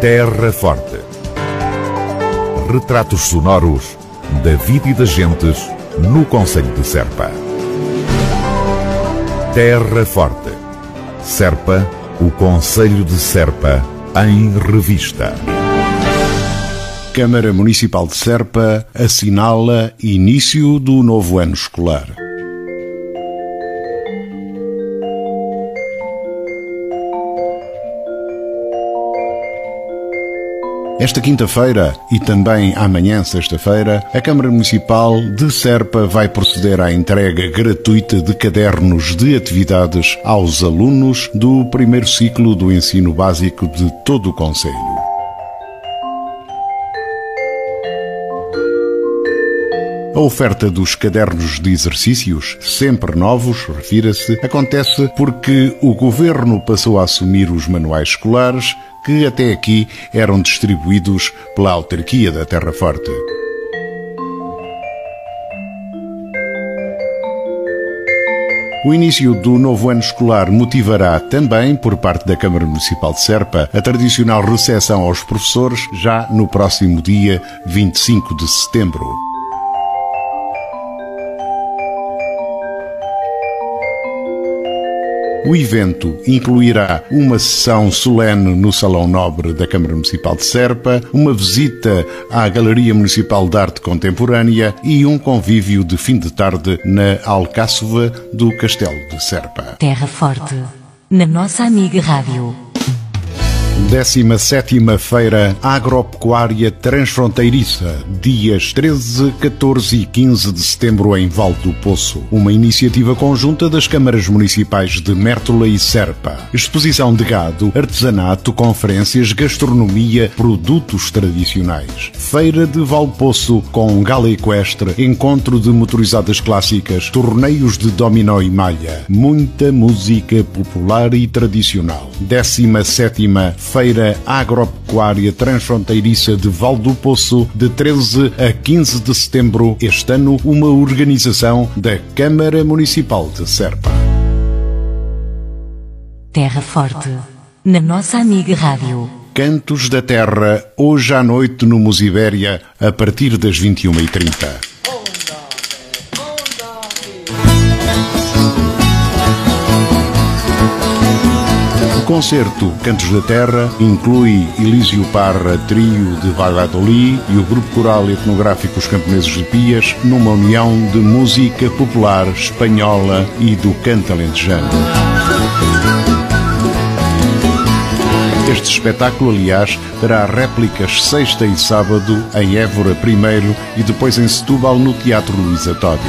Terra Forte. Retratos sonoros da vida e das gentes no Conselho de Serpa. Terra Forte. Serpa, o Conselho de Serpa, em revista. Câmara Municipal de Serpa assinala início do novo ano escolar. Esta quinta-feira e também amanhã, sexta-feira, a Câmara Municipal de Serpa vai proceder à entrega gratuita de cadernos de atividades aos alunos do primeiro ciclo do ensino básico de todo o Conselho. A oferta dos cadernos de exercícios, sempre novos, refira-se, acontece porque o governo passou a assumir os manuais escolares que até aqui eram distribuídos pela autarquia da Terra Forte. O início do novo ano escolar motivará também, por parte da Câmara Municipal de Serpa, a tradicional recepção aos professores já no próximo dia 25 de setembro. O evento incluirá uma sessão solene no Salão Nobre da Câmara Municipal de Serpa, uma visita à Galeria Municipal de Arte Contemporânea e um convívio de fim de tarde na Alcáçova do Castelo de Serpa. Terra Forte, na nossa amiga Rádio. 17ª Feira Agropecuária Transfronteiriça, dias 13, 14 e 15 de setembro em Val do Poço. Uma iniciativa conjunta das câmaras municipais de Mértola e Serpa. Exposição de gado, artesanato, conferências, gastronomia, produtos tradicionais. Feira de Val Poço com gala equestre, encontro de motorizadas clássicas, torneios de dominó e malha. Muita música popular e tradicional. 17ª Feira Agropecuária Transfronteiriça de Val do Poço, de 13 a 15 de setembro, este ano, uma organização da Câmara Municipal de Serpa. Terra Forte, na nossa amiga Rádio. Cantos da Terra, hoje à noite no Musibéria, a partir das 21h30. Concerto Cantos da Terra inclui Elísio Parra, trio de Valladolid e o grupo coral etnográfico Os Camponeses de Pias, numa união de música popular espanhola e do canto alentejano. Este espetáculo, aliás, terá réplicas sexta e sábado em Évora primeiro e depois em Setúbal no Teatro Luísa Todi.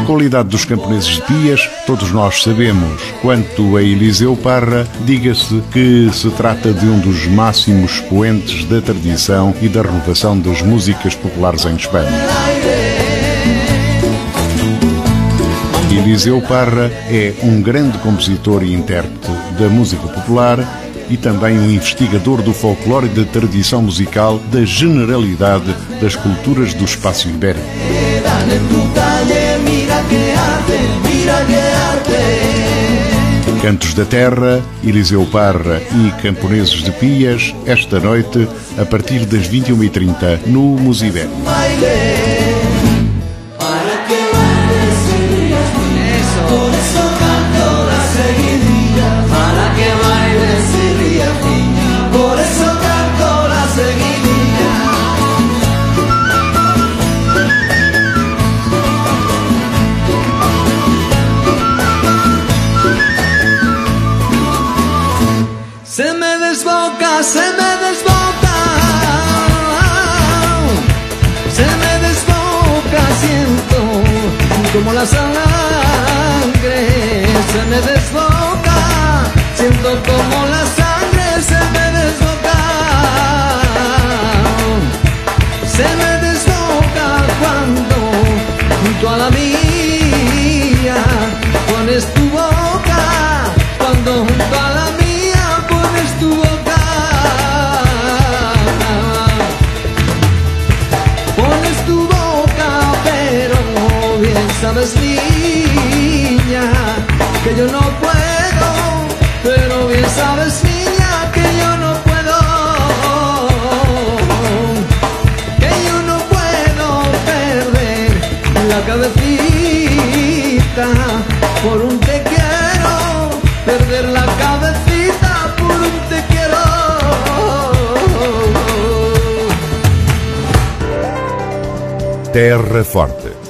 Da qualidade dos camponeses de Pias, todos nós sabemos. Quanto a Eliseu Parra, diga-se que se trata de um dos máximos expoentes da tradição e da renovação das músicas populares em Espanha. Eliseu Parra é um grande compositor e intérprete da música popular e também um investigador do folclore e da tradição musical da generalidade das culturas do espaço ibérico. Cantos da Terra, Eliseu Parra e Camponeses de Pias, esta noite, a partir das 21h30, no Musibé. Se me desboca, se me desboca. Se me desboca, siento como la sangre. Se me desboca, siento como... sabes niña que yo no puedo, pero bien sabes niña que yo no puedo, que yo no puedo perder la cabecita por un te quiero, perder la cabecita por un te quiero. Terra Forte